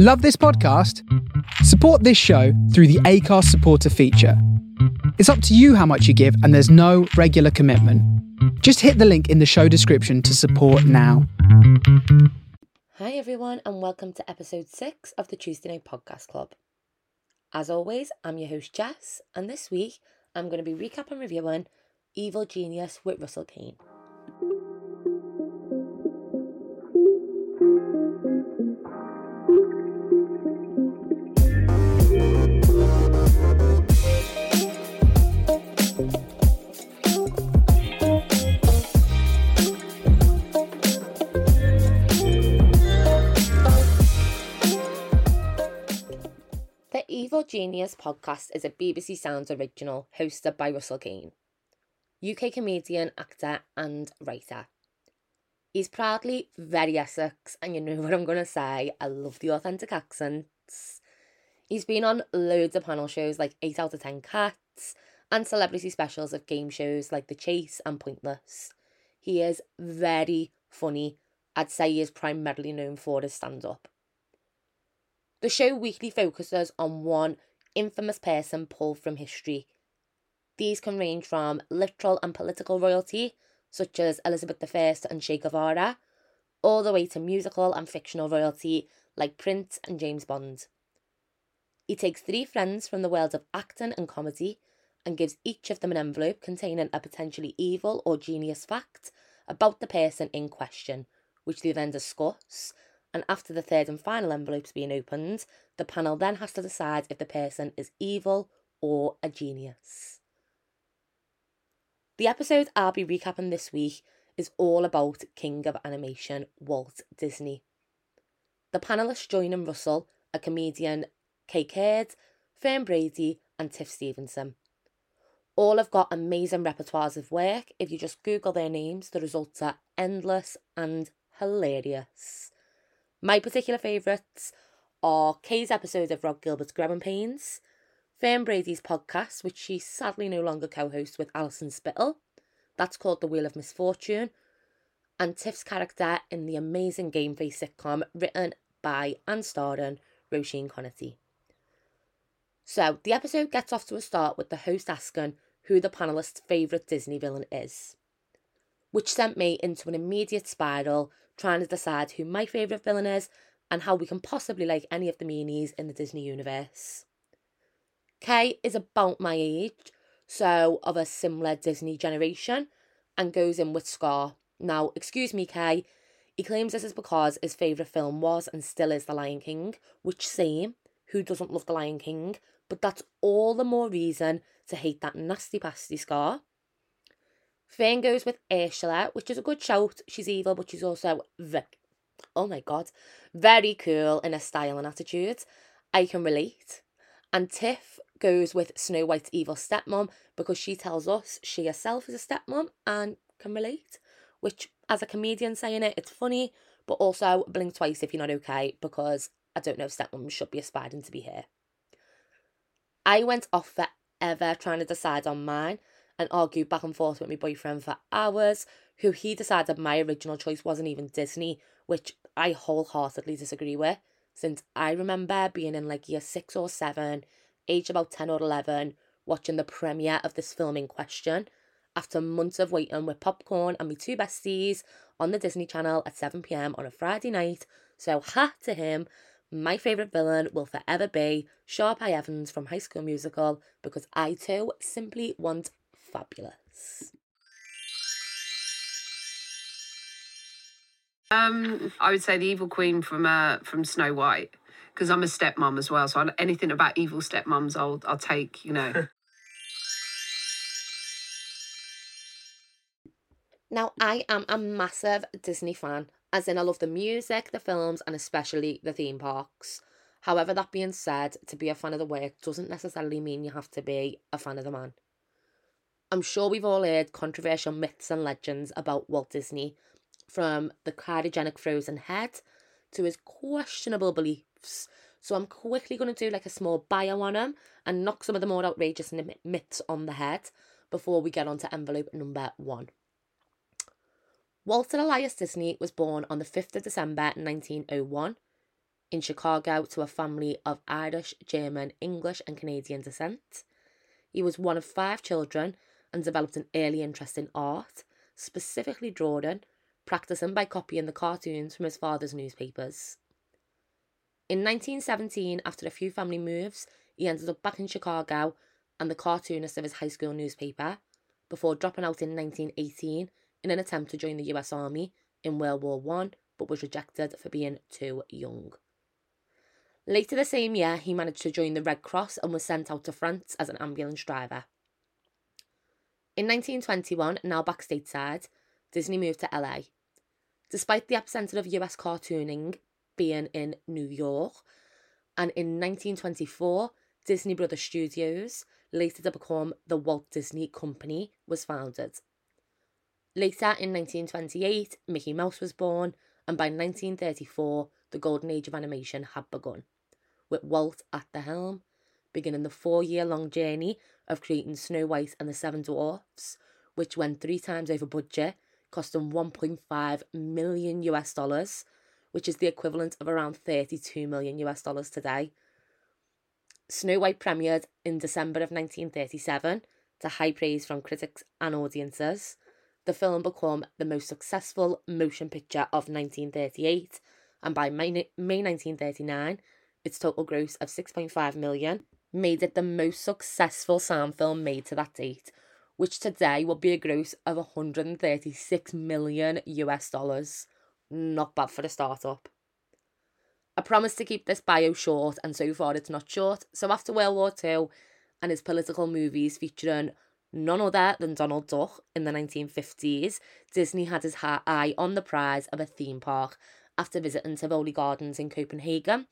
Love this podcast? Support this show through the Acast supporter feature. It's up to you how much you give, and there's no regular commitment. Just hit the link in the show description to support now. Hi, everyone, and welcome to episode six of the Tuesday Night Podcast Club. As always, I'm your host, Jess, and this week I'm going to be recapping reviewing Evil Genius with Russell Kane. Genius podcast is a BBC Sounds original hosted by Russell Kane, UK comedian, actor, and writer. He's proudly very Essex, and you know what I'm going to say. I love the authentic accents. He's been on loads of panel shows like 8 out of 10 Cats and celebrity specials of game shows like The Chase and Pointless. He is very funny. I'd say he is primarily known for his stand up. The show weekly focuses on one infamous person pulled from history. These can range from literal and political royalty, such as Elizabeth I and Che Guevara, all the way to musical and fictional royalty like Prince and James Bond. He takes three friends from the world of acting and comedy and gives each of them an envelope containing a potentially evil or genius fact about the person in question, which they then discuss and after the third and final envelope's been opened, the panel then has to decide if the person is evil or a genius. The episode I'll be recapping this week is all about King of Animation, Walt Disney. The panelists joining Russell are comedian Kae Kurd, Fern Brady, and Tiff Stevenson. All have got amazing repertoires of work. If you just Google their names, the results are endless and hilarious. My particular favourites are Kae's episode of Rhod Gilbert's Growing Pains, Fern Brady's podcast, which she sadly no longer co hosts with Alison Spittle. That's called The Wheel of Misfortune. And Tiff's character in the amazing Game Face sitcom written by and starring Roisin Conaty. So, the episode gets off to a start with the host asking who the panelists' favourite Disney villain is, which sent me into an immediate spiral trying to decide who my favourite villain is and how we can possibly like any of the meanies in the Disney universe. Kae is about my age, so of a similar Disney generation, and goes in with Scar. Now, excuse me, Kae, he claims this is because his favourite film was and still is The Lion King, which same, who doesn't love The Lion King, but that's all the more reason to hate that nasty pasty Scar. Fern goes with Ursula, which is a good shout. She's evil, but she's also, ve- oh my god, very cool in her style and attitude. I can relate. And Tiff goes with Snow White's evil stepmom because she tells us she herself is a stepmom and can relate. Which, as a comedian saying it, it's funny, but also blink twice if you're not okay because I don't know if stepmoms should be aspiring to be here. I went off forever trying to decide on mine and argued back and forth with my boyfriend for hours, who he decided my original choice wasn't even Disney, which I wholeheartedly disagree with, since I remember being in like year six or seven, age about 10 or 11, watching the premiere of this film in question. After months of waiting with popcorn and my two besties on the Disney Channel at 7pm on a Friday night, so ha to him, my favourite villain will forever be Sharpay Evans from High School Musical because I too simply want fabulous. Um, I would say the evil queen from uh from Snow White because I'm a stepmom as well. So anything about evil stepmoms, I'll I'll take. You know. Now, I am a massive Disney fan, as in I love the music, the films, and especially the theme parks. However, that being said, to be a fan of the work doesn't necessarily mean you have to be a fan of the man. I'm sure we've all heard controversial myths and legends about Walt Disney, from the cryogenic frozen head to his questionable beliefs. So I'm quickly going to do like a small bio on him and knock some of the more outrageous myths on the head before we get on to envelope number one. Walter Elias Disney was born on the 5th of December 1901. in Chicago to a family of Irish, German, English, and Canadian descent. He was one of five children and developed an early interest in art, specifically drawing, practicing by copying the cartoons from his father's newspapers. In 1917, after a few family moves, he ended up back in Chicago and the cartoonist of his high school newspaper before dropping out in 1918 in an attempt to join the US Army in World War One, but was rejected for being too young. Later the same year, he managed to join the Red Cross and was sent out to France as an ambulance driver. In 1921, now back stateside, Disney moved to LA. Despite the epicenter of US cartooning being in New York, and in 1924, Disney Brothers Studios, later to become the Walt Disney Company, was founded. Later in 1928, Mickey Mouse was born, and by 1934, the golden age of animation had begun, with Walt at the helm, beginning the four year long journey of creating Snow White and the Seven Dwarfs, which went three times over budget, costing 1.5 million US dollars, which is the equivalent of around 32 million US dollars today. Snow White premiered in December of 1937 to high praise from critics and audiences. The film became the most successful motion picture of 1938, and by May, May 1939, its total gross of 6.5 million made it the most successful sound film made to that date, which today will be a gross of 136 million US dollars. Not bad for a startup. I promised to keep this bio short, and so far it's not short. So, after World War II and his political movies featuring none other than Donald Duck in the 1950s, Disney had his eye on the prize of a theme park after visiting Tivoli Gardens in Copenhagen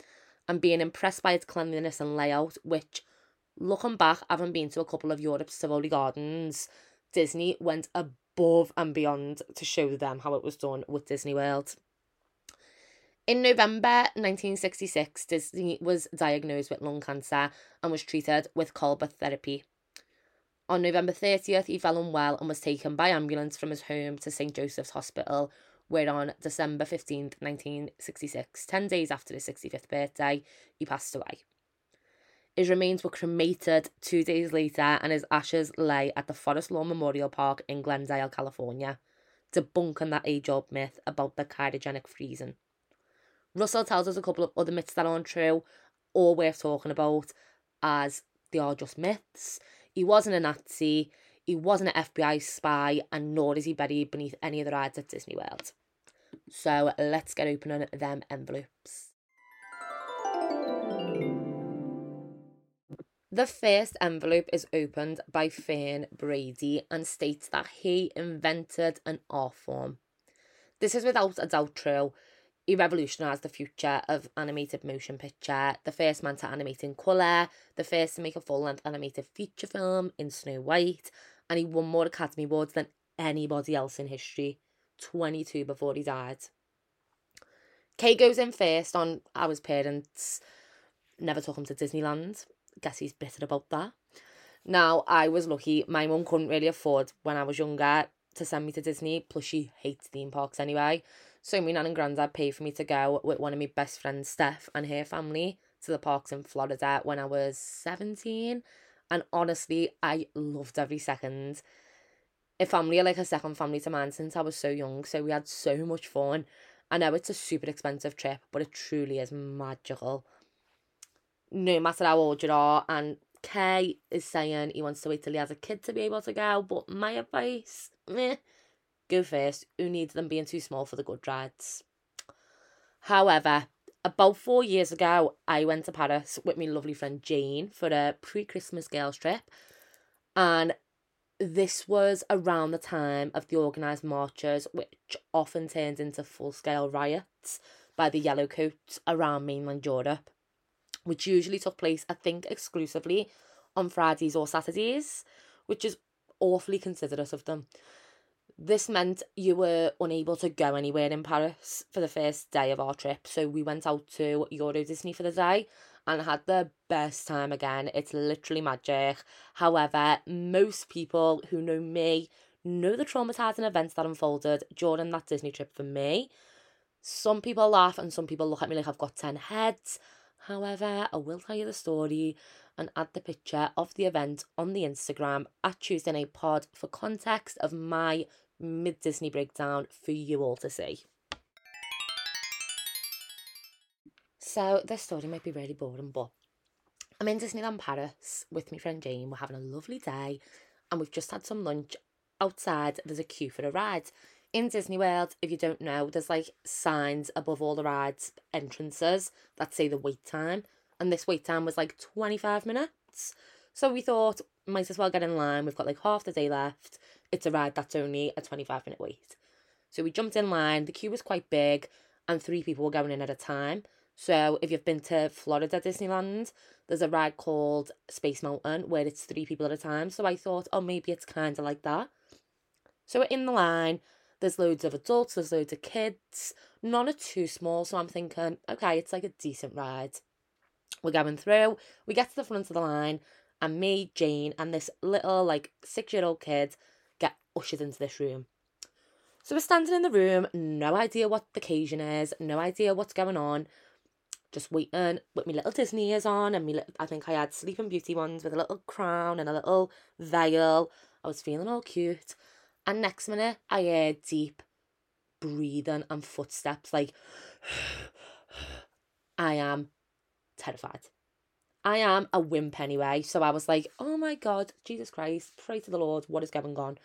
and being impressed by its cleanliness and layout, which, looking back, having been to a couple of Europe's Tivoli Gardens, Disney went above and beyond to show them how it was done with Disney World. In November 1966, Disney was diagnosed with lung cancer and was treated with cobalt therapy. On November 30th, he fell unwell and was taken by ambulance from his home to St. Joseph's Hospital, where on December 15th, 1966, 10 days after his 65th birthday, he passed away. His remains were cremated two days later, and his ashes lay at the Forest Lawn Memorial Park in Glendale, California, debunking that age old myth about the cryogenic freezing. Russell tells us a couple of other myths that aren't true or worth talking about, as they are just myths. He wasn't a Nazi, he wasn't an FBI spy, and nor is he buried beneath any of the rides at Disney World. So let's get opening them envelopes. The first envelope is opened by Fern Brady and states that he invented an art form. This is without a doubt true. He revolutionised the future of animated motion picture, the first man to animate in colour, the first to make a full length animated feature film in Snow White, and he won more Academy Awards than anybody else in history 22 before he died. Kae goes in first on how his parents never took him to Disneyland. Guess he's bitter about that. Now, I was lucky. My mum couldn't really afford when I was younger to send me to Disney, plus she hates theme parks anyway. So my nan and granddad paid for me to go with one of my best friends, Steph, and her family to the parks in Florida when I was 17 and honestly, I loved every second. A family like a second family to mine since I was so young, so we had so much fun. I know it's a super expensive trip, but it truly is magical. No matter how old you are, and Kae is saying he wants to wait till he has a kid to be able to go, but my advice, meh, go first. Who needs them being too small for the good rides? However, about four years ago, I went to Paris with my lovely friend Jane for a pre Christmas girls trip. And this was around the time of the organised marches, which often turned into full scale riots by the Yellowcoats around mainland Europe, which usually took place, I think, exclusively on Fridays or Saturdays, which is awfully considerate of them. This meant you were unable to go anywhere in Paris for the first day of our trip. So we went out to Euro Disney for the day and had the best time again. It's literally magic. However, most people who know me know the traumatizing events that unfolded during that Disney trip for me. Some people laugh and some people look at me like I've got 10 heads. However, I will tell you the story and add the picture of the event on the Instagram at Tuesday Night Pod for context of my mid Disney breakdown for you all to see. So, this story might be really boring, but I'm in Disneyland Paris with my friend Jane. We're having a lovely day and we've just had some lunch. Outside, there's a queue for a ride. In Disney World, if you don't know, there's like signs above all the rides entrances that say the wait time. And this wait time was like 25 minutes. So we thought, might as well get in line. We've got like half the day left. It's a ride that's only a 25 minute wait. So we jumped in line. The queue was quite big and three people were going in at a time. So if you've been to Florida Disneyland, there's a ride called Space Mountain where it's three people at a time. So I thought, oh, maybe it's kind of like that. So we're in the line. There's loads of adults, there's loads of kids. None are too small. So I'm thinking, okay, it's like a decent ride. We're going through. We get to the front of the line, and me, Jane, and this little, like, six year old kid get ushered into this room. So we're standing in the room, no idea what the occasion is, no idea what's going on just waiting with my little Disney ears on and me I think I had Sleeping Beauty ones with a little crown and a little veil. I was feeling all cute. And next minute I hear deep breathing and footsteps like I am terrified. I am a wimp anyway. So I was like, oh my God, Jesus Christ, pray to the Lord, what is going on?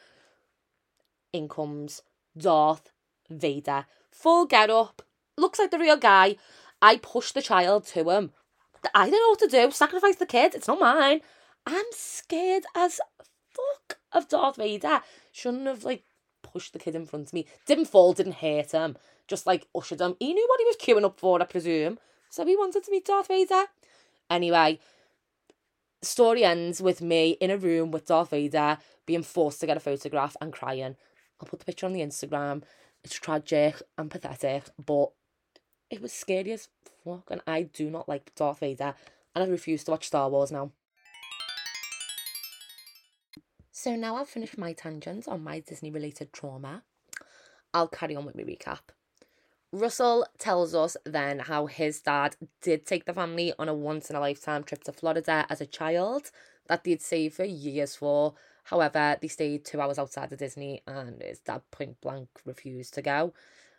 In comes Darth Vader. Full get up, looks like the real guy. I push the child to him. I don't know what to do. Sacrifice the kid. It's not mine. I'm scared as fuck of Darth Vader. Shouldn't have like pushed the kid in front of me. Didn't fall, didn't hurt him. Just like ushered him. He knew what he was queuing up for, I presume. So he wanted to meet Darth Vader. Anyway, story ends with me in a room with Darth Vader being forced to get a photograph and crying. I'll put the picture on the Instagram. It's tragic and pathetic, but it was scary as fuck, and I do not like Darth Vader, and I refuse to watch Star Wars now. So now I've finished my tangents on my Disney related trauma. I'll carry on with my recap. Russell tells us then how his dad did take the family on a once in a lifetime trip to Florida as a child that they'd saved for years for. However, they stayed two hours outside of Disney and his dad point blank refused to go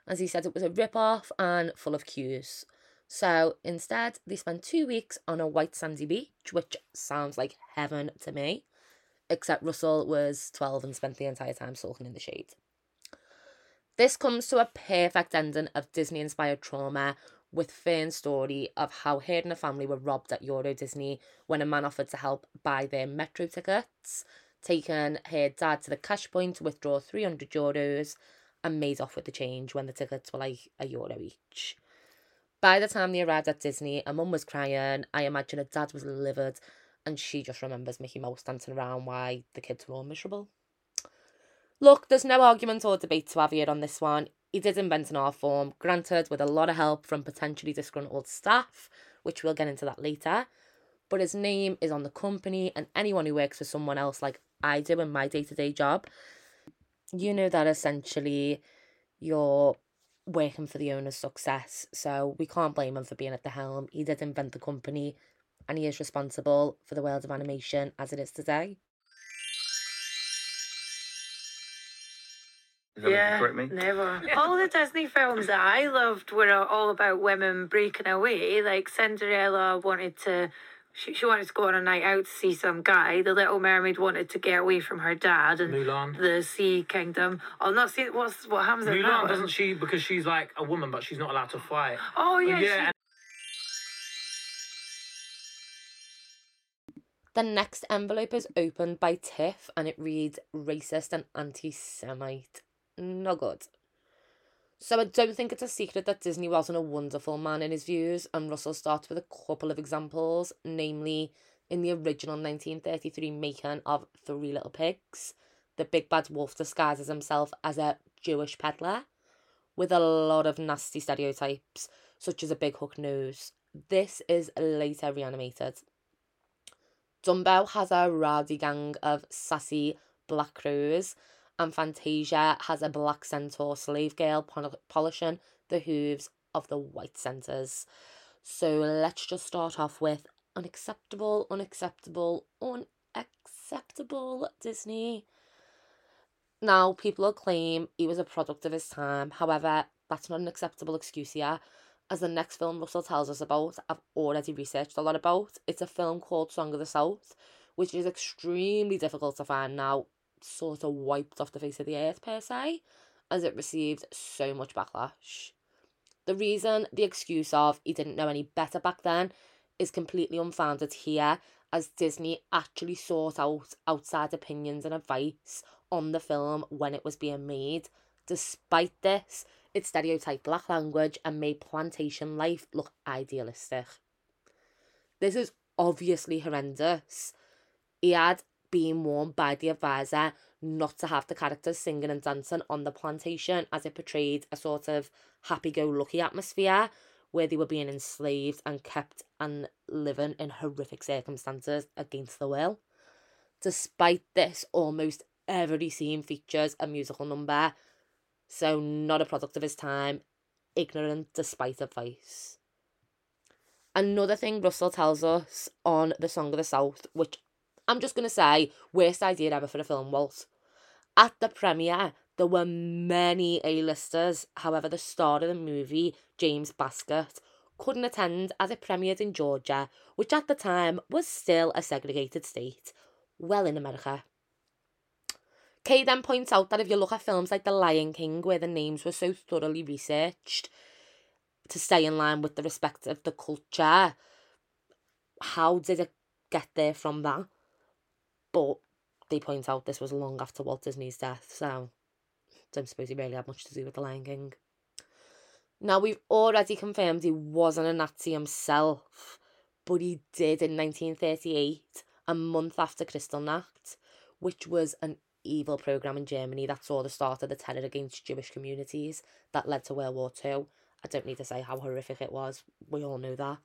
as he said it was a rip-off and full of queues. So instead, they spent two weeks on a white sandy beach, which sounds like heaven to me, except Russell was 12 and spent the entire time sulking in the shade. This comes to a perfect ending of Disney inspired trauma with Fern's story of how her and her family were robbed at Euro Disney when a man offered to help buy their metro tickets, taking her dad to the cash point to withdraw 300 euros and made off with the change when the tickets were like a euro each. By the time they arrived at Disney, her mum was crying. I imagine her dad was livid, and she just remembers Mickey Mouse dancing around why the kids were all miserable. Look, there's no argument or debate to have here on this one. He did invent an art form, granted with a lot of help from potentially disgruntled staff, which we'll get into that later. But his name is on the company, and anyone who works for someone else, like I do in my day to day job, you know that essentially you're working for the owner's success. So we can't blame him for being at the helm. He did invent the company and he is responsible for the world of animation as it is today. Yeah, never. all the Disney films that I loved were all about women breaking away. Like Cinderella wanted to she, she wanted to go on a night out to see some guy. The Little Mermaid wanted to get away from her dad and Mulan. the Sea Kingdom. I'll not see what's what happens in Mulan doesn't she because she's like a woman, but she's not allowed to fight. Oh yeah. yeah. She... The next envelope is opened by Tiff and it reads racist and anti Semite. No good. So I don't think it's a secret that Disney wasn't a wonderful man in his views, and Russell starts with a couple of examples, namely in the original 1933 making of Three Little Pigs, the big bad wolf disguises himself as a Jewish peddler, with a lot of nasty stereotypes, such as a big hook nose. This is later reanimated. Dumbo has a rowdy gang of sassy black crows and Fantasia has a black centaur slave girl pol- polishing the hooves of the white centaurs. So let's just start off with unacceptable, unacceptable, unacceptable Disney. Now, people will claim he was a product of his time. However, that's not an acceptable excuse here. As the next film Russell tells us about, I've already researched a lot about. It's a film called Song of the South, which is extremely difficult to find now, sort of wiped off the face of the earth per se, as it received so much backlash. The reason the excuse of he didn't know any better back then is completely unfounded here, as Disney actually sought out outside opinions and advice on the film when it was being made. Despite this, it stereotyped black language and made plantation life look idealistic. This is obviously horrendous. He had been warned by the advisor not to have the characters singing and dancing on the plantation as it portrayed a sort of happy go lucky atmosphere where they were being enslaved and kept and living in horrific circumstances against their will. Despite this, almost every scene features a musical number, so not a product of his time, ignorant despite advice. Another thing Russell tells us on The Song of the South, which I'm just going to say, worst idea ever for a film, Walt. At the premiere, there were many A-listers. However, the star of the movie, James Baskett, couldn't attend as it premiered in Georgia, which at the time was still a segregated state, well in America. Kae then points out that if you look at films like The Lion King, where the names were so thoroughly researched to stay in line with the respect of the culture, how did it get there from that? But they point out this was long after Walt Disney's death, so don't suppose he really had much to do with The Lion King. Now, we've already confirmed he wasn't a Nazi himself, but he did in 1938, a month after Kristallnacht, which was an evil program in Germany that saw the start of the terror against Jewish communities that led to World War Two. I don't need to say how horrific it was. We all know that.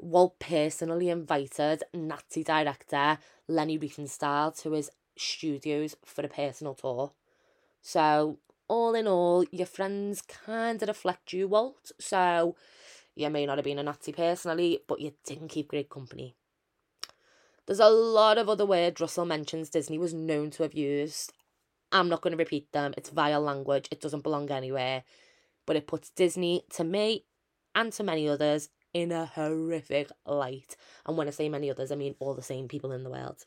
Walt personally invited Nazi director Leni Riefenstahl to his studios for a personal tour. So, all in all, your friends kind of reflect you, Walt. So, you may not have been a Nazi personally, but you didn't keep great company. There's a lot of other words Russell mentions Disney was known to have used. I'm not going to repeat them. It's vile language. It doesn't belong anywhere. But it puts Disney, to me, and to many others, in a horrific light. And when I say many others, I mean all the same people in the world.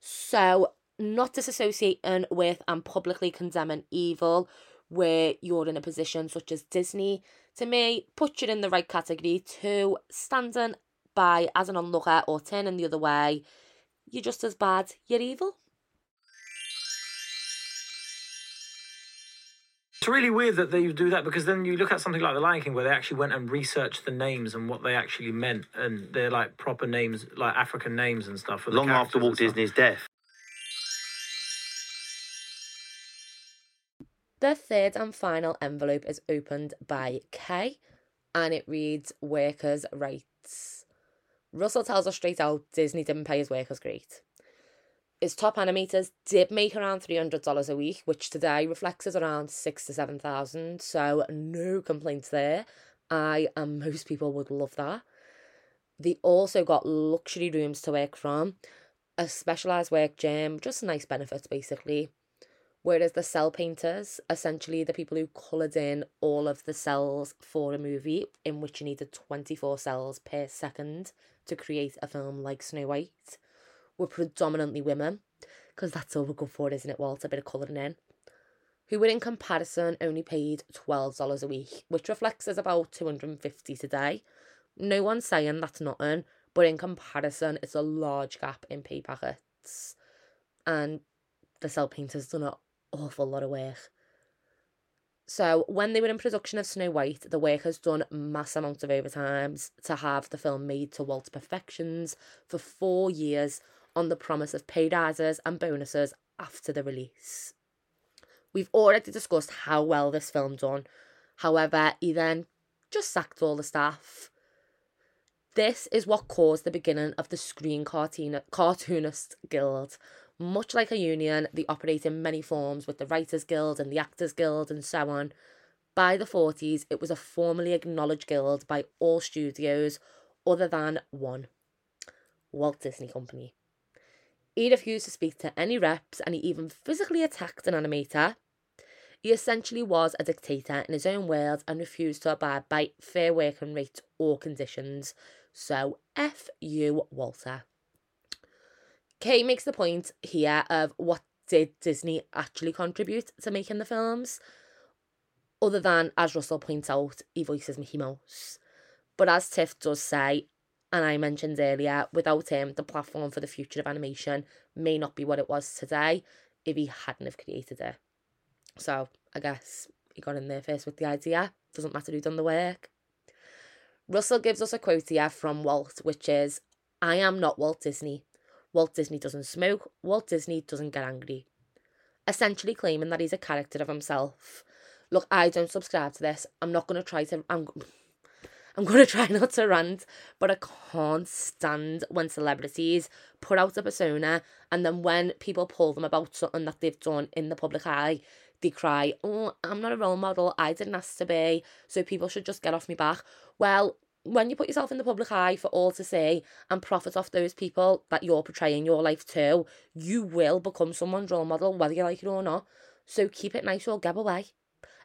So, not disassociating with and publicly condemning evil where you're in a position such as Disney, to me, put you in the right category to standing by as an onlooker or turning the other way. You're just as bad, you're evil. It's really weird that they do that because then you look at something like The Lion King where they actually went and researched the names and what they actually meant, and they're like proper names, like African names and stuff. for the Long after Walt. Disney's death. The third and final envelope is opened by Kae and it reads Workers' Rights. Russell tells us straight out Disney didn't pay his workers great. His top animators did make around $300 a week, which today reflects as around six to 7,000, so no complaints there. I and most people would love that. They also got luxury rooms to work from, a specialised work gym, just nice benefits basically. Whereas the cell painters, essentially the people who coloured in all of the cells for a movie, in which you needed 24 cells per second to create a film like Snow White, were predominantly women, because that's all we're good for, isn't it, Walt? A bit of colouring in. Who were in comparison only paid $12 a week, which reflects as about 250 today. No one's saying that's nothing, but in comparison, it's a large gap in pay packets. And the cell painters done an awful lot of work. So when they were in production of Snow White, the workers done mass amounts of overtimes to have the film made to Walt's perfections for four years on the promise of pay rises and bonuses after the release. We've already discussed how well this film done. However, he then just sacked all the staff. This is what caused the beginning of the Screen Cartoon Cartoonist Guild. Much like a union, they operate in many forms with the Writers Guild and the Actors Guild and so on. By the 40s, it was a formally acknowledged guild by all studios other than one Walt Disney Company. He refused to speak to any reps and he even physically attacked an animator. He essentially was a dictator in his own world and refused to abide by fair working rates or conditions. So, F you, Walter. Kae makes the point here of what did Disney actually contribute to making the films, other than, as Russell points out, he voices Mickey Mouse. But as Tiff does say, and I mentioned earlier, without him, the platform for the future of animation may not be what it was today if he hadn't have created it. So I guess he got in there first with the idea. Doesn't matter who done the work. Russell gives us a quote here from Walt, which is, I am not Walt Disney. Walt Disney doesn't smoke. Walt Disney doesn't get angry. Essentially claiming that he's a character of himself. Look, I don't subscribe to this. I'm not going to try to... I'm, I'm to try not to rant, but I can't stand when celebrities put out a persona and then when people pull them about something that they've done in the public eye, they cry, Oh, I'm not a role model. I didn't ask to be. So people should just get off me back. Well, when you put yourself in the public eye for all to see and profit off those people that you're portraying your life to, you will become someone's role model, whether you like it or not. So keep it nice or get away.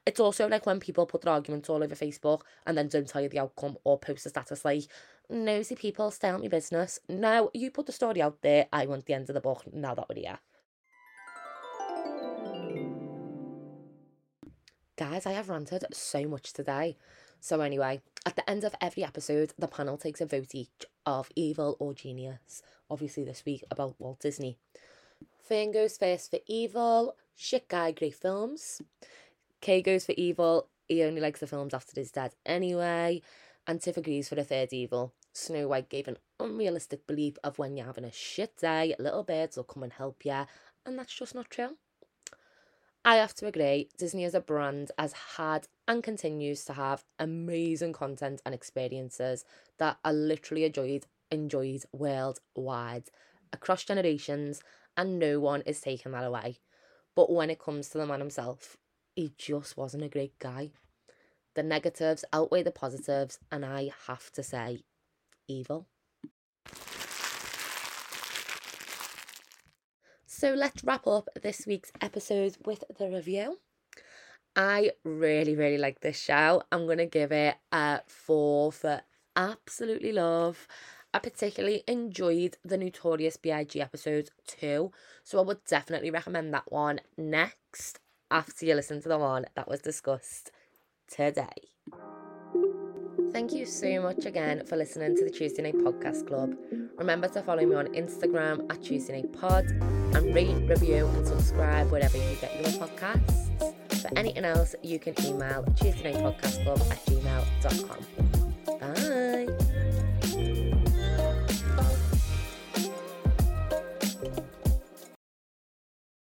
It's also like when people put their arguments all over Facebook and then don't tell you the outcome or post a status like, nosy people, stay out my business. No, you put the story out there, I want the end of the book, now that we're here. Guys, I have ranted so much today. So, anyway, at the end of every episode, the panel takes a vote each of evil or genius. Obviously, this week about Walt Disney. Fern goes first for evil, shit guy, great films. Kae goes for evil. He only likes the films after his dad anyway. And Tiff agrees for the third evil. Snow White gave an unrealistic belief of when you're having a shit day, little birds will come and help you, and that's just not true. I have to agree, Disney as a brand has had and continues to have amazing content and experiences that are literally enjoyed enjoyed worldwide, across generations, and no one is taking that away. But when it comes to the man himself, he just wasn't a great guy. The negatives outweigh the positives, and I have to say, evil. So let's wrap up this week's episode with the review. I really, really like this show. I'm going to give it a four for absolutely love. I particularly enjoyed the Notorious B.I.G. episode too, so I would definitely recommend that one next after you listen to the one that was discussed today. Thank you so much again for listening to the Tuesday Night Podcast Club. Remember to follow me on Instagram at Tuesday Night Pod and rate, review, and subscribe wherever you get your podcasts. For anything else, you can email Tuesday Night Podcast Club at gmail.com.